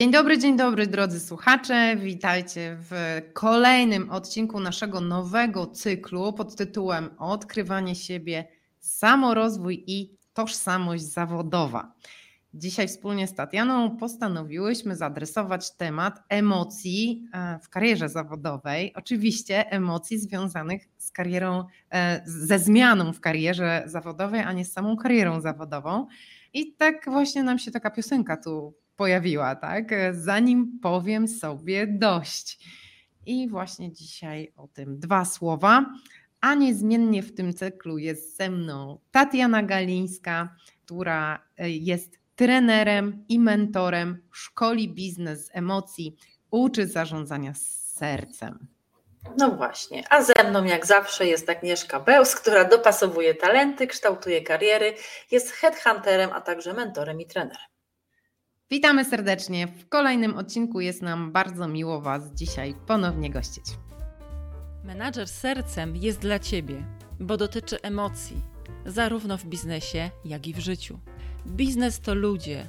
Dzień dobry, dzień dobry drodzy słuchacze. Witajcie w kolejnym odcinku naszego nowego cyklu pod tytułem Odkrywanie siebie, samorozwój i tożsamość zawodowa. Dzisiaj wspólnie z Tatianą postanowiłyśmy zaadresować temat emocji e, w karierze zawodowej. Oczywiście emocji związanych z karierą, e, ze zmianą w karierze zawodowej, a nie z samą karierą zawodową. I tak właśnie nam się taka piosenka tu pojawiła, tak? Zanim powiem sobie dość. I właśnie dzisiaj o tym dwa słowa. A niezmiennie w tym cyklu jest ze mną Tatiana Galińska, która e, jest trenerem i mentorem, szkoli biznes z emocji, uczy zarządzania sercem. No właśnie, a ze mną jak zawsze jest Agnieszka Bełs, która dopasowuje talenty, kształtuje kariery, jest headhunterem, a także mentorem i trenerem. Witamy serdecznie. W kolejnym odcinku jest nam bardzo miło Was dzisiaj ponownie gościć. Menadżer sercem jest dla Ciebie, bo dotyczy emocji, zarówno w biznesie, jak i w życiu. Biznes to ludzie,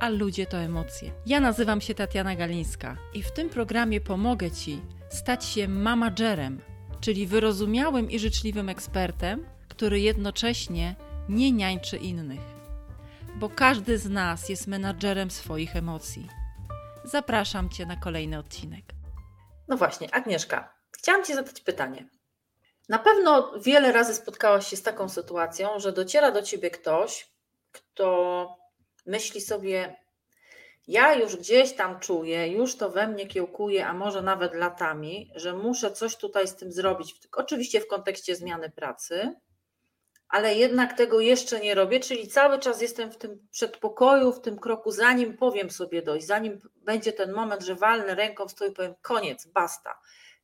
a ludzie to emocje. Ja nazywam się Tatiana Galińska i w tym programie pomogę Ci stać się mamagerem, czyli wyrozumiałym i życzliwym ekspertem, który jednocześnie nie niańczy innych bo każdy z nas jest menadżerem swoich emocji. Zapraszam Cię na kolejny odcinek. No właśnie, Agnieszka, chciałam Ci zadać pytanie. Na pewno wiele razy spotkałaś się z taką sytuacją, że dociera do Ciebie ktoś, kto myśli sobie, ja już gdzieś tam czuję, już to we mnie kiełkuje, a może nawet latami, że muszę coś tutaj z tym zrobić. Oczywiście w kontekście zmiany pracy, ale jednak tego jeszcze nie robię, czyli cały czas jestem w tym przedpokoju, w tym kroku, zanim powiem sobie dojść, zanim będzie ten moment, że walnę ręką w stół i powiem koniec, basta.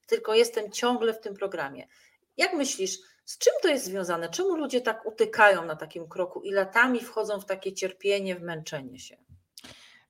Tylko jestem ciągle w tym programie. Jak myślisz, z czym to jest związane? Czemu ludzie tak utykają na takim kroku i latami wchodzą w takie cierpienie, w męczenie się?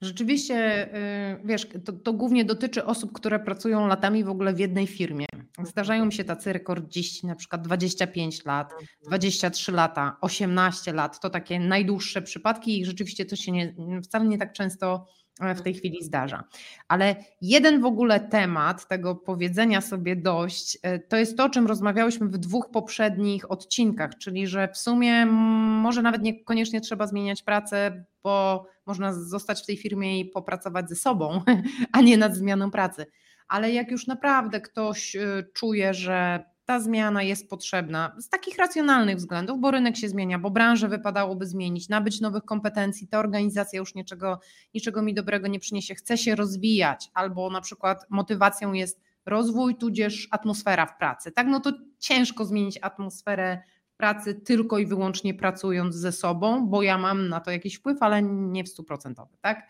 Rzeczywiście, y, wiesz, to, to, głównie dotyczy osób, które pracują latami w ogóle w jednej firmie. Zdarzają mi się tacy rekordziści, na przykład 25 lat, 23 mhm. lata, 18 lat. To takie najdłuższe przypadki i rzeczywiście to się nie, wcale nie tak często w tej chwili zdarza. Ale jeden w ogóle temat tego powiedzenia sobie dość, e, to jest to, o czym rozmawiałyśmy w dwóch poprzednich odcinkach, czyli że w sumie może nawet niekoniecznie trzeba zmieniać pracę, bo można zostać w tej firmie i popracować ze sobą, a nie nad zmianą pracy. Ale jak już naprawdę ktoś y, czuje, że ta zmiana jest potrzebna z takich racjonalnych względów, bo rynek się zmienia, bo branżę wypadałoby zmienić, nabyć nowych kompetencji, ta organizacja już niczego, niczego mi dobrego nie przyniesie, chce się rozwijać, albo na przykład motywacją jest rozwój, tudzież atmosfera w pracy. Tak, no to ciężko zmienić atmosferę pracy tylko i wyłącznie pracując ze sobą, bo ja mam na to jakiś wpływ, ale nie w stuprocentowy, tak?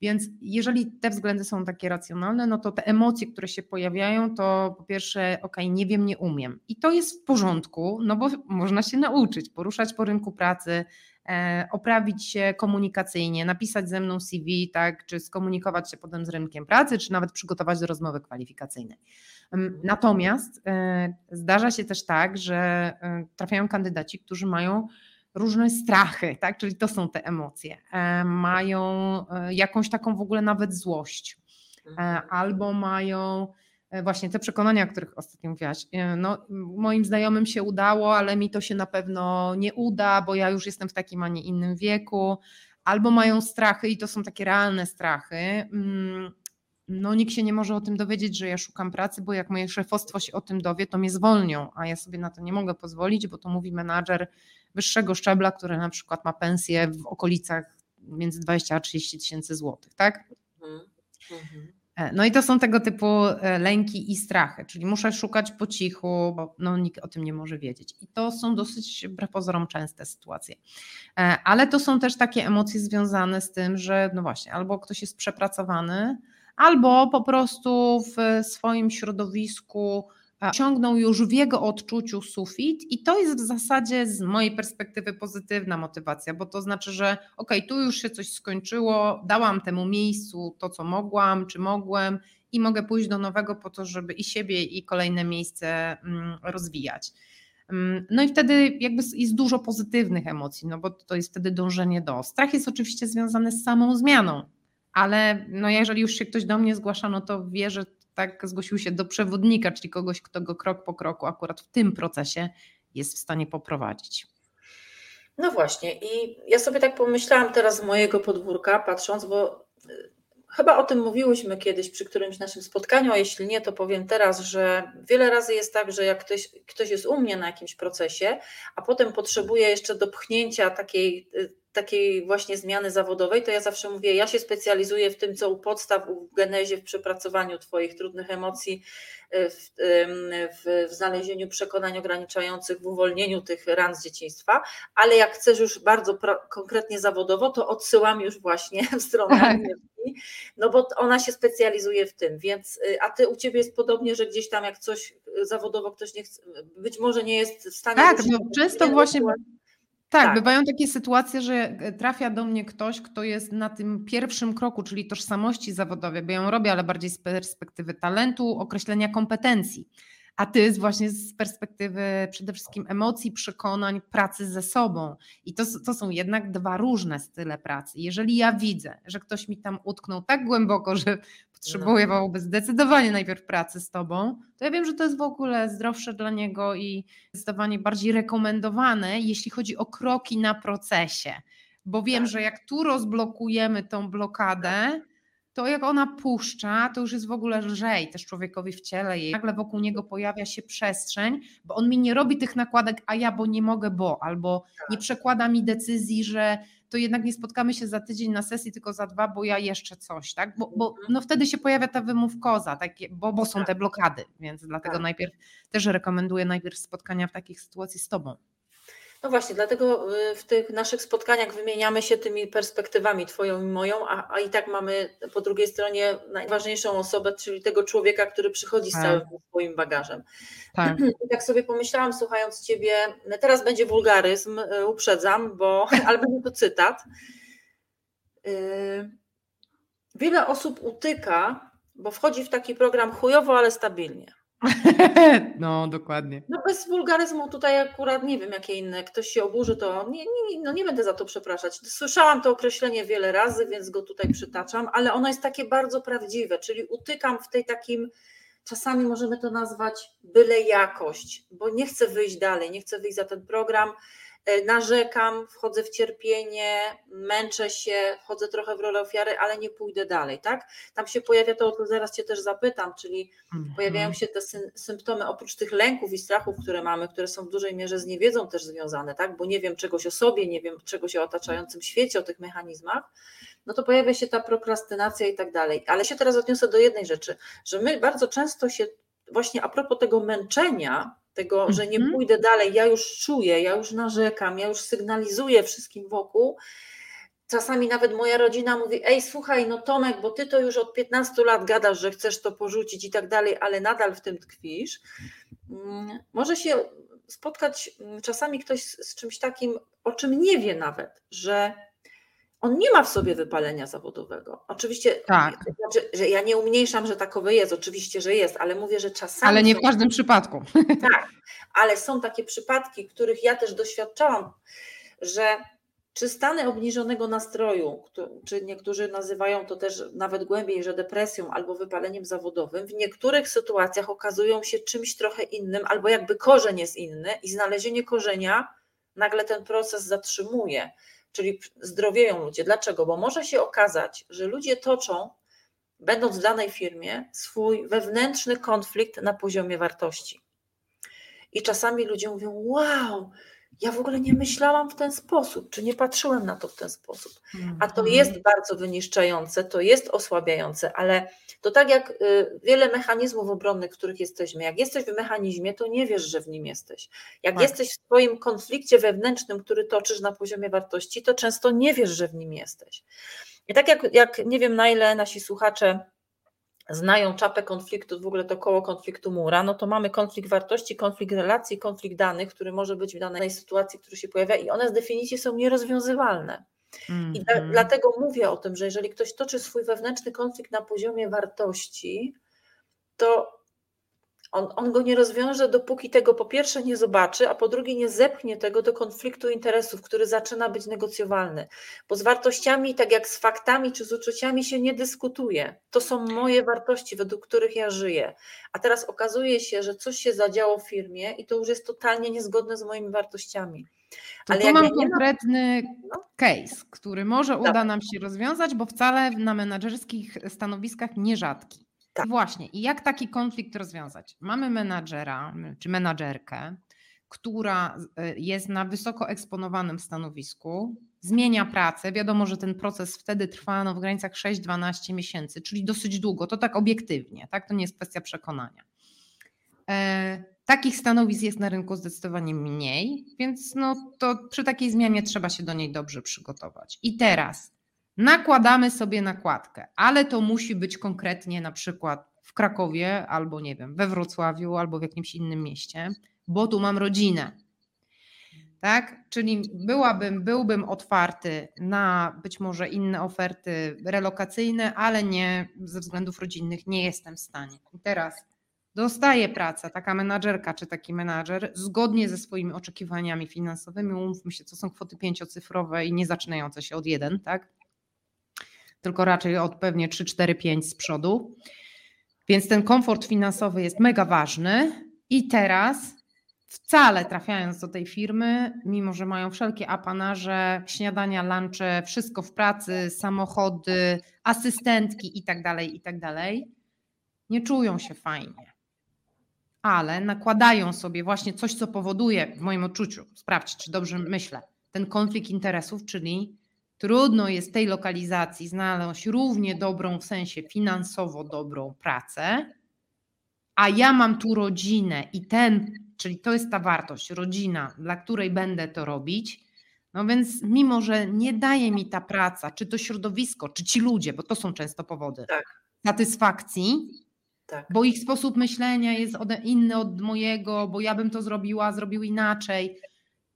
Więc jeżeli te względy są takie racjonalne, no to te emocje, które się pojawiają, to po pierwsze, ok, nie wiem, nie umiem. I to jest w porządku, no bo można się nauczyć, poruszać po rynku pracy, e, oprawić się komunikacyjnie, napisać ze mną CV, tak, czy skomunikować się potem z rynkiem pracy, czy nawet przygotować do rozmowy kwalifikacyjnej. Natomiast e, zdarza się też tak, że e, trafiają kandydaci, którzy mają różne strachy, tak? czyli to są te emocje. E, mają jakąś taką w ogóle nawet złość, mhm. albo mają właśnie te przekonania, o których ostatnio mówiłaś. No, moim znajomym się udało, ale mi to się na pewno nie uda, bo ja już jestem w takim, a nie innym wieku. Albo mają strachy, i to są takie realne strachy, mm, no nikt się nie może o tym dowiedzieć, że ja szukam pracy, bo jak moje szefostwo się o tym dowie, to mnie zwolnią, a ja sobie na to nie mogę pozwolić, bo to mówi menadżer wyższego szczebla, który na przykład ma pensję w okolicach między 20 a 30 tysięcy złotych, tak? Mhm. E, no i to są tego typu e, lęki i strachy, czyli muszę szukać po cichu, bo no, nikt o tym nie może wiedzieć. I to są dosyć wbrew pozorom częste sytuacje. E, ale to są też takie emocje związane z tym, że no właśnie, albo ktoś jest przepracowany, albo po prostu w swoim środowisku osiągnął już w jego odczuciu sufit i to jest w zasadzie z mojej perspektywy pozytywna motywacja, bo to znaczy, że ok, tu już się coś skończyło, dałam temu miejscu to, co mogłam, czy mogłem i mogę pójść do nowego po to, żeby i siebie, i kolejne miejsce mm, rozwijać. Mm, no i wtedy jakby jest dużo pozytywnych emocji, no bo to jest wtedy dążenie do. Strach jest oczywiście związany z samą zmianą, ale no jeżeli już się ktoś do mnie zgłasza, no to wie, że tak zgłosił się do przewodnika, czyli kogoś, kto go krok po kroku akurat w tym procesie jest w stanie poprowadzić. No właśnie, i ja sobie tak pomyślałam teraz z mojego podwórka, patrząc, bo y, chyba o tym mówiłyśmy kiedyś przy którymś naszym spotkaniu, a jeśli nie, to powiem teraz, że wiele razy jest tak, że jak ktoś, ktoś jest u mnie na jakimś procesie, a potem potrzebuje jeszcze dopchnięcia takiej y, takiej właśnie zmiany zawodowej, to ja zawsze mówię, ja się specjalizuję w tym, co u podstaw, w genezie, w przepracowaniu Twoich trudnych emocji, w, w, w znalezieniu przekonań ograniczających, w uwolnieniu tych ran z dzieciństwa, ale jak chcesz już bardzo konkretnie zawodowo, to odsyłam już właśnie w stronę tak. no bo ona się specjalizuje w tym, więc, y, a ty u ciebie jest podobnie, że gdzieś tam jak coś zawodowo ktoś nie chce, być może nie jest w stanie... Tak, no często właśnie... Tak, tak, bywają takie sytuacje, że e, trafia do mnie ktoś, kto jest na tym pierwszym kroku, czyli tożsamości zawodowej, bo ją robię, ale bardziej z perspektywy talentu, określenia kompetencji a ty właśnie z perspektywy przede wszystkim emocji, przekonań, pracy ze sobą. I to, to są jednak dwa różne style pracy. Jeżeli ja widzę, że ktoś mi tam utknął tak głęboko, że potrzebowałby zdecydowanie najpierw pracy z tobą, to ja wiem, że to jest w ogóle zdrowsze dla niego i zdecydowanie bardziej rekomendowane, jeśli chodzi o kroki na procesie. Bo wiem, tak. że jak tu rozblokujemy tą blokadę, to jak ona puszcza, to już jest w ogóle lżej też człowiekowi w ciele i nagle wokół niego pojawia się przestrzeń, bo on mi nie robi tych nakładek, a ja bo nie mogę, bo, albo nie tak. przekłada mi decyzji, że to jednak nie spotkamy się za tydzień na sesji, tylko za dwa, bo ja jeszcze coś, tak? Bo, bo mhm. no wtedy się pojawia ta wymówkoza, takie, bo, bo są te tak. blokady, więc dlatego tak. najpierw też rekomenduję najpierw spotkania w takich sytuacji z tobą. No właśnie, dlatego y, w tych naszych spotkaniach wymieniamy się tymi perspektywami, Twoją i moją, a, a i tak mamy po drugiej stronie najważniejszą osobę, czyli tego człowieka, który przychodzi z tak. całym swoim bagażem. Tak. I tak sobie pomyślałam, słuchając Ciebie, teraz będzie wulgaryzm, y, uprzedzam, bo, ale będzie to cytat. Y, wiele osób utyka, bo wchodzi w taki program chujowo, ale stabilnie. No, dokładnie. No bez wulgaryzmu tutaj akurat nie wiem, jakie inne. Ktoś się oburzy, to nie, nie, no nie będę za to przepraszać. Słyszałam to określenie wiele razy, więc go tutaj przytaczam, ale ono jest takie bardzo prawdziwe, czyli utykam w tej takim, czasami możemy to nazwać byle jakość, bo nie chcę wyjść dalej, nie chcę wyjść za ten program narzekam, wchodzę w cierpienie, męczę się, wchodzę trochę w rolę ofiary, ale nie pójdę dalej, tak? Tam się pojawia to, o to zaraz Cię też zapytam, czyli mhm. pojawiają się te symptomy oprócz tych lęków i strachów, które mamy, które są w dużej mierze z niewiedzą też związane, tak? Bo nie wiem czegoś o sobie, nie wiem czegoś o otaczającym świecie, o tych mechanizmach, no to pojawia się ta prokrastynacja i tak dalej. Ale się teraz odniosę do jednej rzeczy, że my bardzo często się właśnie a propos tego męczenia, tego, że nie mhm. pójdę dalej, ja już czuję, ja już narzekam, ja już sygnalizuję wszystkim wokół. Czasami nawet moja rodzina mówi: Ej, słuchaj, no Tomek, bo ty to już od 15 lat gadasz, że chcesz to porzucić i tak dalej, ale nadal w tym tkwisz. Mm, może się spotkać mm, czasami ktoś z czymś takim, o czym nie wie nawet, że on nie ma w sobie wypalenia zawodowego. Oczywiście, tak. znaczy, że ja nie umniejszam, że takowy jest, oczywiście, że jest, ale mówię, że czasami. Ale nie w każdym przypadku. Tak, ale są takie przypadki, których ja też doświadczałam, że czy stany obniżonego nastroju, czy niektórzy nazywają to też nawet głębiej, że depresją albo wypaleniem zawodowym, w niektórych sytuacjach okazują się czymś trochę innym, albo jakby korzeń jest inny i znalezienie korzenia nagle ten proces zatrzymuje czyli zdrowieją ludzie. Dlaczego? Bo może się okazać, że ludzie toczą, będąc w danej firmie, swój wewnętrzny konflikt na poziomie wartości. I czasami ludzie mówią: Wow, ja w ogóle nie myślałam w ten sposób, czy nie patrzyłem na to w ten sposób. A to mhm. jest bardzo wyniszczające, to jest osłabiające, ale to tak jak y, wiele mechanizmów obronnych, w których jesteśmy. Jak jesteś w mechanizmie, to nie wiesz, że w nim jesteś. Jak tak. jesteś w swoim konflikcie wewnętrznym, który toczysz na poziomie wartości, to często nie wiesz, że w nim jesteś. I tak jak, jak nie wiem, na ile nasi słuchacze znają czapę konfliktu, w ogóle to koło konfliktu mura, no to mamy konflikt wartości, konflikt relacji, konflikt danych, który może być w danej sytuacji, który się pojawia i one z definicji są nierozwiązywalne. Mm -hmm. I da, dlatego mówię o tym, że jeżeli ktoś toczy swój wewnętrzny konflikt na poziomie wartości, to On, on go nie rozwiąże, dopóki tego po pierwsze nie zobaczy, a po drugie nie zepchnie tego do konfliktu interesów, który zaczyna być negocjowalny. Bo z wartościami, tak jak z faktami czy z uczuciami, się nie dyskutuje. To są moje wartości, według których ja żyję. A teraz okazuje się, że coś się zadziało w firmie i to już jest totalnie niezgodne z moimi wartościami. To Ale tu mam ja konkretny mam... No. case, który może uda nam się rozwiązać, bo wcale na menedżerskich stanowiskach nierzadki. Tak. I właśnie, i jak taki konflikt rozwiązać? Mamy menadżera czy menadżerkę, która e, jest na wysoko eksponowanym stanowisku, zmienia pracę. Wiadomo, że ten proces wtedy trwa no, w granicach 6-12 miesięcy, czyli dosyć długo, to tak obiektywnie, tak? To nie jest kwestia przekonania. E, takich stanowisk jest na rynku zdecydowanie mniej, więc no, to przy takiej zmianie trzeba się do niej dobrze przygotować. I teraz nakładamy sobie nakładkę, ale to musi być konkretnie na przykład w Krakowie albo nie wiem, we Wrocławiu albo w jakimś innym mieście, bo tu mam rodzinę. Tak? Czyli byłabym, byłbym otwarty na być może inne oferty relokacyjne, ale nie ze względów rodzinnych nie jestem w stanie. I teraz dostaje pracę taka menadżerka czy taki menadżer zgodnie ze swoimi oczekiwaniami finansowymi, umówmy się, to są kwoty pięciocyfrowe i nie zaczynające się od jeden, tak? tylko raczej od pewnie 3, 4, 5 z przodu. Więc ten komfort finansowy jest mega ważny i teraz wcale trafiając do tej firmy, mimo że mają wszelkie apanarze, śniadania, lunche, wszystko w pracy, samochody, asystentki i tak dalej, i tak dalej, nie czują się fajnie. Ale nakładają sobie właśnie coś, co powoduje w moim odczuciu, sprawdź, czy dobrze myślę, ten konflikt interesów, czyli Trudno jest tej lokalizacji znaleźć równie dobrą, w sensie finansowo dobrą pracę, a ja mam tu rodzinę i ten, czyli to jest ta wartość, rodzina, dla której będę to robić. No więc, mimo że nie daje mi ta praca, czy to środowisko, czy ci ludzie, bo to są często powody tak. satysfakcji, tak. bo ich sposób myślenia jest inny od mojego, bo ja bym to zrobiła, zrobił inaczej.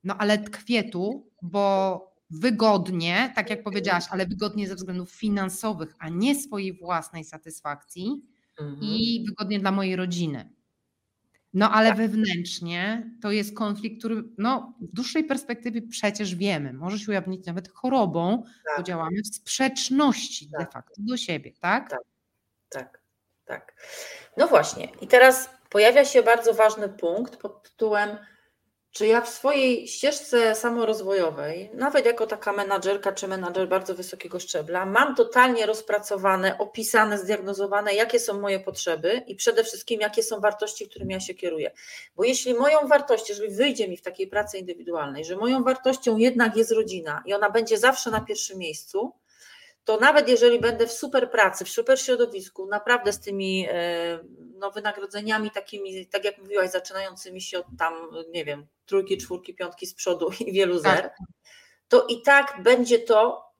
No ale tkwię tu, bo wygodnie, tak jak powiedziałaś, ale wygodnie ze względów finansowych, a nie swojej własnej satysfakcji mhm. i wygodnie dla mojej rodziny. No ale tak. wewnętrznie to jest konflikt, który no, w dłuższej perspektywie przecież wiemy, może się ujawnić nawet chorobą, tak. bo działamy w sprzeczności tak. de facto do siebie, tak? Tak, tak, tak. No właśnie. I teraz pojawia się bardzo ważny punkt pod tytułem czy ja w swojej ścieżce samorozwojowej, nawet jako taka menadżerka czy menadżer bardzo wysokiego szczebla, mam totalnie rozpracowane, opisane, zdiagnozowane, jakie są moje potrzeby i przede wszystkim, jakie są wartości, którymi ja się kieruję. Bo jeśli moją wartością, jeżeli wyjdzie mi w takiej pracy indywidualnej, że moją wartością jednak jest rodzina i ona będzie zawsze na pierwszym miejscu, to nawet jeżeli będę w super pracy, w super środowisku, naprawdę z tymi e, no, wynagrodzeniami takimi, tak jak mówiłaś, zaczynającymi się od tam, nie wiem, trójki, czwórki, piątki z przodu i wielu zer, tak. to i tak będzie to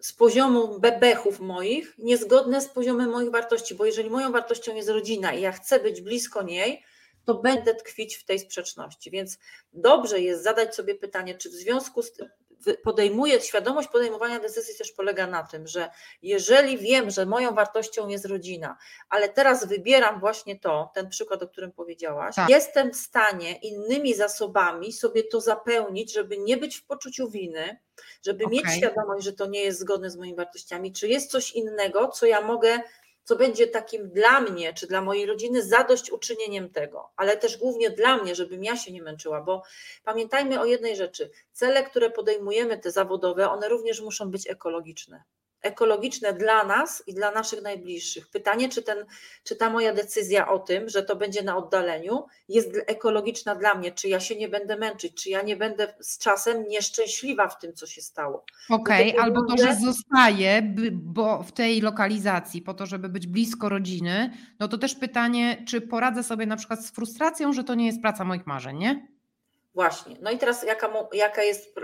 z poziomu bebechów moich niezgodne z poziomem moich wartości, bo jeżeli moją wartością jest rodzina i ja chcę być blisko niej, to będę tkwić w tej sprzeczności. Więc dobrze jest zadać sobie pytanie, czy w związku z tym podejmuję, świadomość podejmowania decyzji też polega na tym, że jeżeli wiem, że moją wartością jest rodzina, ale teraz wybieram właśnie to, ten przykład, o którym powiedziałaś, tak. jestem w stanie innymi zasobami sobie to zapełnić, żeby nie być w poczuciu winy, żeby okay. mieć świadomość, że to nie jest zgodne z moimi wartościami, czy jest coś innego, co ja mogę co będzie takim dla mnie czy dla mojej rodziny zadośćuczynieniem tego, ale też głównie dla mnie, żebym ja się nie męczyła, bo pamiętajmy o jednej rzeczy: cele, które podejmujemy, te zawodowe, one również muszą być ekologiczne ekologiczne dla nas i dla naszych najbliższych. Pytanie, czy, ten, czy ta moja decyzja o tym, że to będzie na oddaleniu, jest ekologiczna dla mnie, czy ja się nie będę męczyć, czy ja nie będę z czasem nieszczęśliwa w tym, co się stało. Okej, okay, albo to, że zostaje bo w tej lokalizacji po to, żeby być blisko rodziny, no to też pytanie, czy poradzę sobie na przykład z frustracją, że to nie jest praca moich marzeń, nie? Właśnie. No i teraz jaka, jaka jest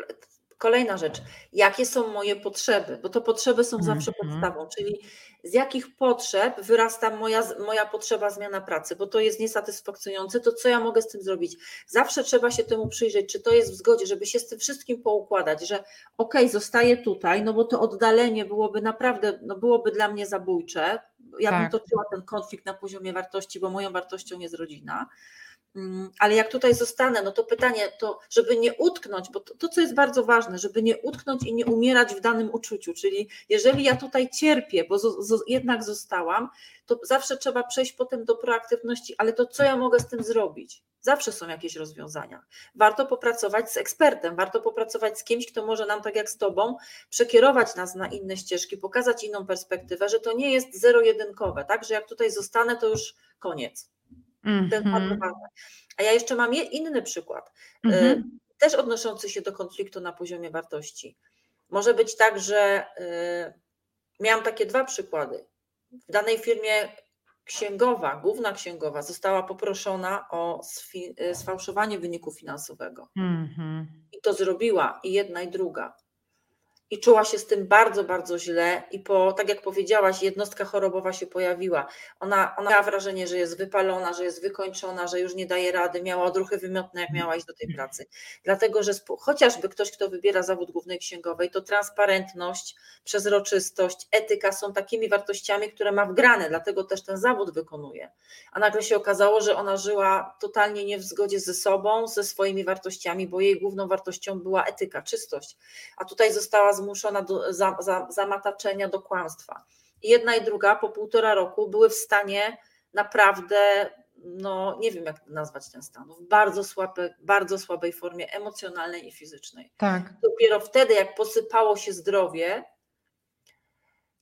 Kolejna rzecz, jakie są moje potrzeby, bo to potrzeby są zawsze -hmm. podstawą, czyli z jakich potrzeb wyrasta moja, moja potrzeba zmiana pracy, bo to jest niesatysfakcjonujące, to co ja mogę z tym zrobić? Zawsze trzeba się temu przyjrzeć, czy to jest w zgodzie, żeby się z tym wszystkim poukładać, że ok, zostaję tutaj, no bo to oddalenie byłoby naprawdę, no byłoby dla mnie zabójcze, ja Tak. bym toczyła ten konflikt na poziomie wartości, bo moją wartością jest rodzina. Mm, Ale jak tutaj zostanę, no to pytanie, to żeby nie utknąć, bo to, to, co jest bardzo ważne, żeby nie utknąć i nie umierać w danym uczuciu, czyli jeżeli ja tutaj cierpię, bo jednak zostałam, to zawsze trzeba przejść potem do proaktywności, ale to co ja mogę z tym zrobić? Zawsze są jakieś rozwiązania. Warto popracować z ekspertem, warto popracować z kimś, kto może nam, tak jak z Tobą, przekierować nas na inne ścieżki, pokazać inną perspektywę, że to nie jest zero-jedynkowe, tak? Że jak tutaj zostanę, to już koniec. Bardzo Mhm. A ja jeszcze mam inny przykład, y, Mhm. też odnoszący się do konfliktu na poziomie wartości. Może być tak, że y, miałam takie dwa przykłady. W danej firmie księgowa, główna księgowa została poproszona o y, sfałszowanie wyniku finansowego. Mhm. I to zrobiła i jedna i druga. I czuła się z tym bardzo, bardzo źle. I po, tak jak powiedziałaś, jednostka chorobowa się pojawiła. Ona, ona miała wrażenie, że jest wypalona, że jest wykończona, że już nie daje rady, miała odruchy wymiotne, jak miała iść do tej pracy. Dlatego, że chociażby ktoś, kto wybiera zawód głównej księgowej, to transparentność, przezroczystość, etyka są takimi wartościami, które ma wgrane, dlatego też ten zawód wykonuje. A nagle się okazało, że ona żyła totalnie nie w zgodzie ze sobą, ze swoimi wartościami, bo jej główną wartością była etyka, czystość. A tutaj została zmuszona do za, za, zamataczenia do kłamstwa. I jedna i druga po półtora roku były w stanie naprawdę, no nie wiem jak nazwać ten stan, w bardzo, słabe, bardzo słabej formie emocjonalnej i fizycznej. Tak. Dopiero wtedy, jak posypało się zdrowie,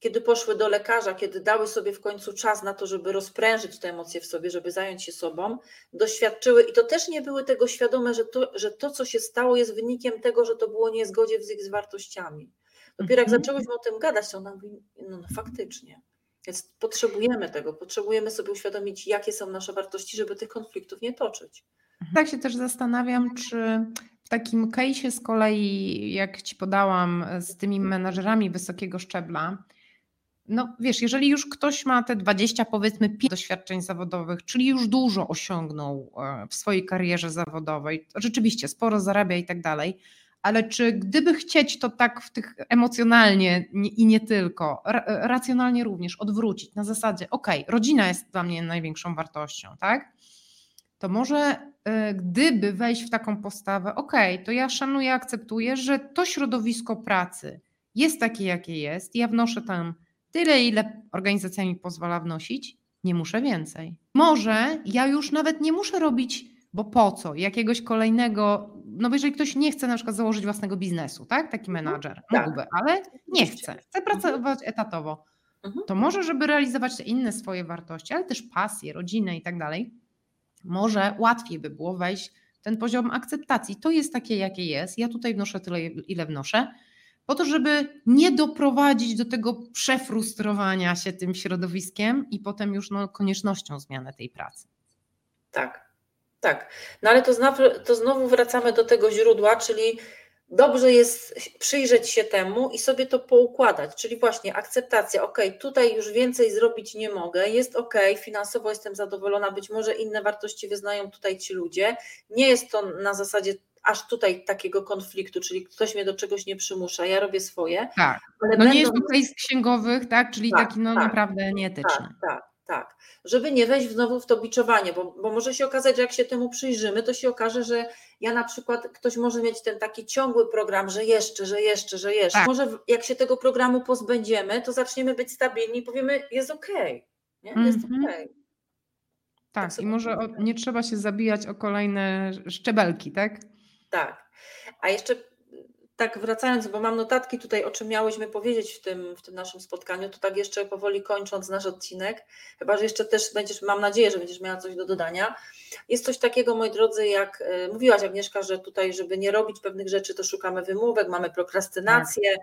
kiedy poszły do lekarza, kiedy dały sobie w końcu czas na to, żeby rozprężyć te emocje w sobie, żeby zająć się sobą, doświadczyły i to też nie były tego świadome, że to, że to co się stało, jest wynikiem tego, że to było niezgodzie z ich wartościami. Dopiero jak Mhm. zaczęłyśmy o tym gadać, to ona mówi, no, no faktycznie. Więc potrzebujemy tego, potrzebujemy sobie uświadomić, jakie są nasze wartości, żeby tych konfliktów nie toczyć. Tak się też zastanawiam, czy w takim case'ie z kolei, jak ci podałam, z tymi menadżerami wysokiego szczebla, no wiesz, jeżeli już ktoś ma te 20 powiedzmy 5 doświadczeń zawodowych, czyli już dużo osiągnął e, w swojej karierze zawodowej, rzeczywiście sporo zarabia i tak dalej, ale czy gdyby chcieć to tak w tych emocjonalnie nie- i nie tylko, ra- racjonalnie również odwrócić na zasadzie, ok, rodzina jest dla mnie największą wartością, tak? To może y, gdyby wejść w taką postawę, ok, to ja szanuję, akceptuję, że to środowisko pracy jest takie, jakie jest, ja wnoszę tam tyle, ile organizacja mi pozwala wnosić, nie muszę więcej. Może ja już nawet nie muszę robić, bo po co, jakiegoś kolejnego, no bo jeżeli ktoś nie chce na przykład założyć własnego biznesu, tak, taki menadżer, tak. mógłby, ale nie chce, chce pracować etatowo, Mhm. to może, żeby realizować te inne swoje wartości, ale też pasje, rodzinę i tak dalej, może łatwiej by było wejść w ten poziom akceptacji. To jest takie, jakie jest. Ja tutaj wnoszę tyle, ile wnoszę, po to, żeby nie doprowadzić do tego przefrustrowania się tym środowiskiem i potem już no, koniecznością zmiany tej pracy. Tak, tak. No ale to znowu, to znowu wracamy do tego źródła, czyli dobrze jest przyjrzeć się temu i sobie to poukładać, czyli właśnie akceptacja, ok, tutaj już więcej zrobić nie mogę, jest ok, finansowo jestem zadowolona, być może inne wartości wyznają tutaj ci ludzie, nie jest to na zasadzie aż tutaj takiego konfliktu, czyli ktoś mnie do czegoś nie przymusza, ja robię swoje. Tak. Ale No nie będą... jest to case księgowych, tak? Czyli Tak, taki no tak, naprawdę nieetyczny. Tak, tak, tak. Żeby nie wejść znowu w to biczowanie, bo, bo może się okazać, że jak się temu przyjrzymy, to się okaże, że ja na przykład, ktoś może mieć ten taki ciągły program, że jeszcze, że jeszcze, że jeszcze. Tak. Może jak się tego programu pozbędziemy, to zaczniemy być stabilni i powiemy, jest okej. nie? Jest Mhm. okej. Tak, sobie i może o, nie trzeba się zabijać o kolejne szczebelki, tak? Tak. A jeszcze tak wracając, bo mam notatki tutaj, o czym miałyśmy powiedzieć w tym, w tym naszym spotkaniu, to tak jeszcze powoli kończąc nasz odcinek, chyba że jeszcze też będziesz, mam nadzieję, że będziesz miała coś do dodania. Jest coś takiego, moi drodzy, jak e, mówiłaś Agnieszka, że tutaj, żeby nie robić pewnych rzeczy, to szukamy wymówek, mamy prokrastynację.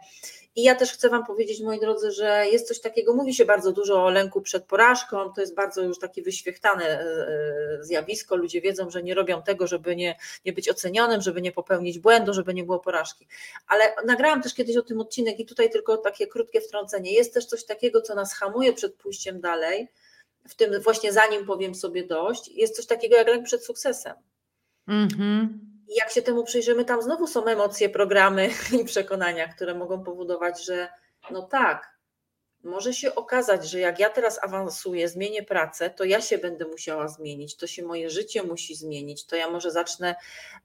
I ja też chcę Wam powiedzieć, moi drodzy, że jest coś takiego, mówi się bardzo dużo o lęku przed porażką, to jest bardzo już takie wyświechtane e, e, zjawisko, ludzie wiedzą, że nie robią tego, żeby nie, nie być ocenionym, żeby nie popełnić błędu, żeby nie było porażki. Ale nagrałam też kiedyś o tym odcinek i tutaj tylko takie krótkie wtrącenie. Jest też coś takiego, co nas hamuje przed pójściem dalej, w tym właśnie zanim powiem sobie dość, jest coś takiego jak lęk przed sukcesem. Mhm. I jak się temu przyjrzymy, tam znowu są emocje, programy i przekonania, które mogą powodować, że no tak, może się okazać, że jak ja teraz awansuję, zmienię pracę, to ja się będę musiała zmienić, to się moje życie musi zmienić, to ja może zacznę,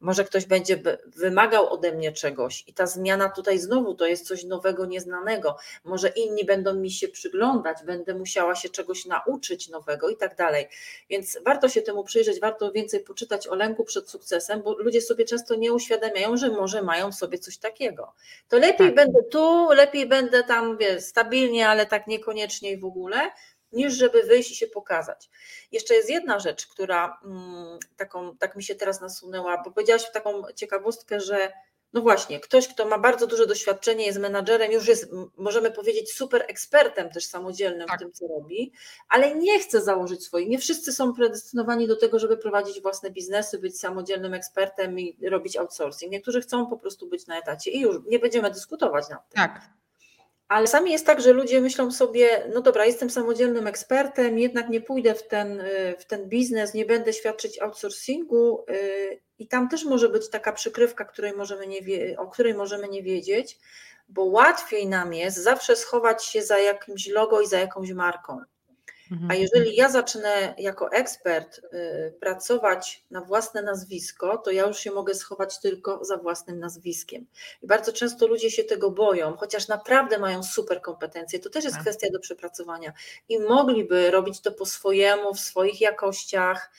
może ktoś będzie wymagał ode mnie czegoś i ta zmiana tutaj znowu to jest coś nowego, nieznanego. Może inni będą mi się przyglądać, będę musiała się czegoś nauczyć nowego i tak dalej. Więc warto się temu przyjrzeć, warto więcej poczytać o lęku przed sukcesem, bo ludzie sobie często nie uświadamiają, że może mają w sobie coś takiego. To lepiej tak. będę tu, lepiej będę tam, wiesz, stabilnie, ale tak niekoniecznie i w ogóle, niż żeby wyjść i się pokazać. Jeszcze jest jedna rzecz, która mm, taką, tak mi się teraz nasunęła, bo powiedziałaś taką ciekawostkę, że no właśnie, ktoś, kto ma bardzo duże doświadczenie, jest menadżerem, już jest, możemy powiedzieć, super ekspertem też samodzielnym tak. w tym, co robi, ale nie chce założyć swoich. Nie wszyscy są predestynowani do tego, żeby prowadzić własne biznesy, być samodzielnym ekspertem i robić outsourcing. Niektórzy chcą po prostu być na etacie i już nie będziemy dyskutować nad tym. Tak. Ale sami jest tak, że ludzie myślą sobie, no dobra, jestem samodzielnym ekspertem, jednak nie pójdę w ten, y, w ten biznes, nie będę świadczyć outsourcingu y, i tam też może być taka przykrywka, której możemy nie, o której możemy nie wiedzieć, bo łatwiej nam jest zawsze schować się za jakimś logo i za jakąś marką. Mhm. A jeżeli ja zacznę jako ekspert y, pracować na własne nazwisko, to ja już się mogę schować tylko za własnym nazwiskiem. I bardzo często ludzie się tego boją, chociaż naprawdę mają super kompetencje. To też jest tak. kwestia do przepracowania i mogliby robić to po swojemu, w swoich jakościach.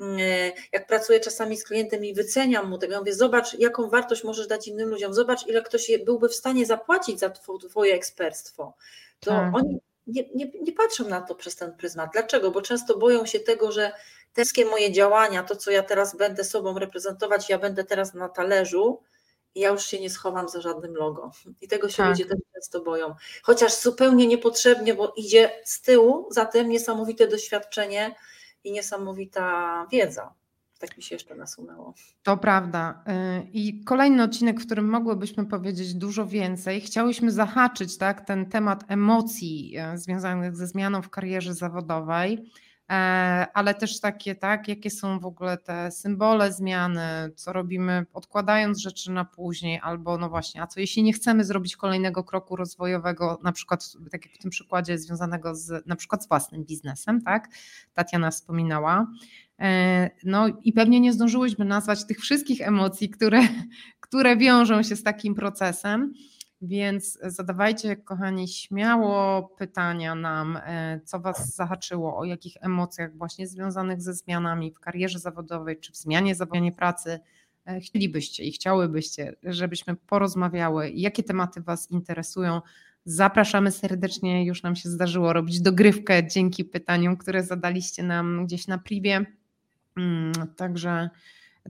Y, jak pracuję czasami z klientem i wyceniam mu tego, ja mówię, zobacz, jaką wartość możesz dać innym ludziom, zobacz, ile ktoś byłby w stanie zapłacić za Twoje ekspertstwo. To tak. oni nie, nie, nie patrzą na to przez ten pryzmat. Dlaczego? Bo często boją się tego, że te wszystkie moje działania, to co ja teraz będę sobą reprezentować, ja będę teraz na talerzu i ja już się nie schowam za żadnym logo. I tego się tak. ludzie też często boją. Chociaż zupełnie niepotrzebnie, bo idzie z tyłu za tym niesamowite doświadczenie i niesamowita wiedza. Tak mi się jeszcze nasunęło. To prawda. Y, I kolejny odcinek, w którym mogłybyśmy powiedzieć dużo więcej. Chciałyśmy zahaczyć tak, ten temat emocji y, związanych ze zmianą w karierze zawodowej, e, ale też takie, tak, jakie są w ogóle te symbole zmiany, co robimy odkładając rzeczy na później, albo no właśnie, a co jeśli nie chcemy zrobić kolejnego kroku rozwojowego, na przykład tak jak w tym przykładzie związanego z na przykład z własnym biznesem, tak? Tatiana wspominała. E, no i pewnie nie zdążyłyśmy nazwać tych wszystkich emocji, które, które wiążą się z takim procesem. Więc zadawajcie, kochani, śmiało pytania nam, e, co Was zahaczyło, o jakich emocjach właśnie związanych ze zmianami w karierze zawodowej czy w zmianie zawodowej pracy e, chcielibyście i chciałybyście, żebyśmy porozmawiały, jakie tematy Was interesują. Zapraszamy serdecznie, już nam się zdarzyło robić dogrywkę dzięki pytaniom, które zadaliście nam gdzieś na privie także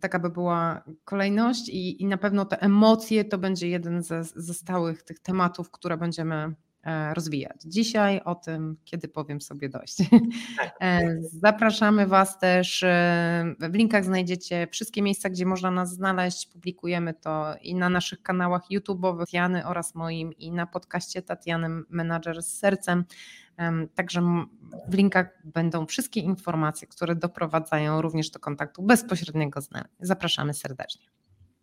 taka by była kolejność i, i na pewno te emocje to będzie jeden ze, ze stałych tych tematów, które będziemy e, rozwijać. Dzisiaj o tym, kiedy powiem sobie dość. Tak. E, zapraszamy Was też. E, w linkach znajdziecie wszystkie miejsca, gdzie można nas znaleźć. Publikujemy to i na naszych kanałach YouTube'owych Tatiany oraz moim i na podcaście Tatiany Menadżer z sercem. Także w linkach będą wszystkie informacje, które doprowadzają również do kontaktu bezpośredniego z nami. Zapraszamy serdecznie.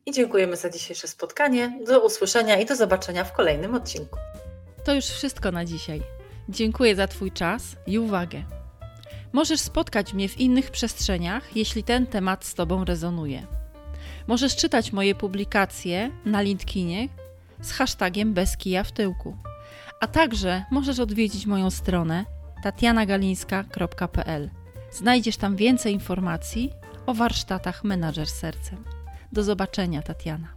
I dziękujemy za dzisiejsze spotkanie. Do usłyszenia i do zobaczenia w kolejnym odcinku. To już wszystko na dzisiaj. Dziękuję za Twój czas i uwagę. Możesz spotkać mnie w innych przestrzeniach, jeśli ten temat z Tobą rezonuje. Możesz czytać moje publikacje na LinkedInie z hashtagiem bez kija w tyłku. A także możesz odwiedzić moją stronę tatianagalińska.pl. Znajdziesz tam więcej informacji o warsztatach Menadżer Sercem. Do zobaczenia, Tatiana.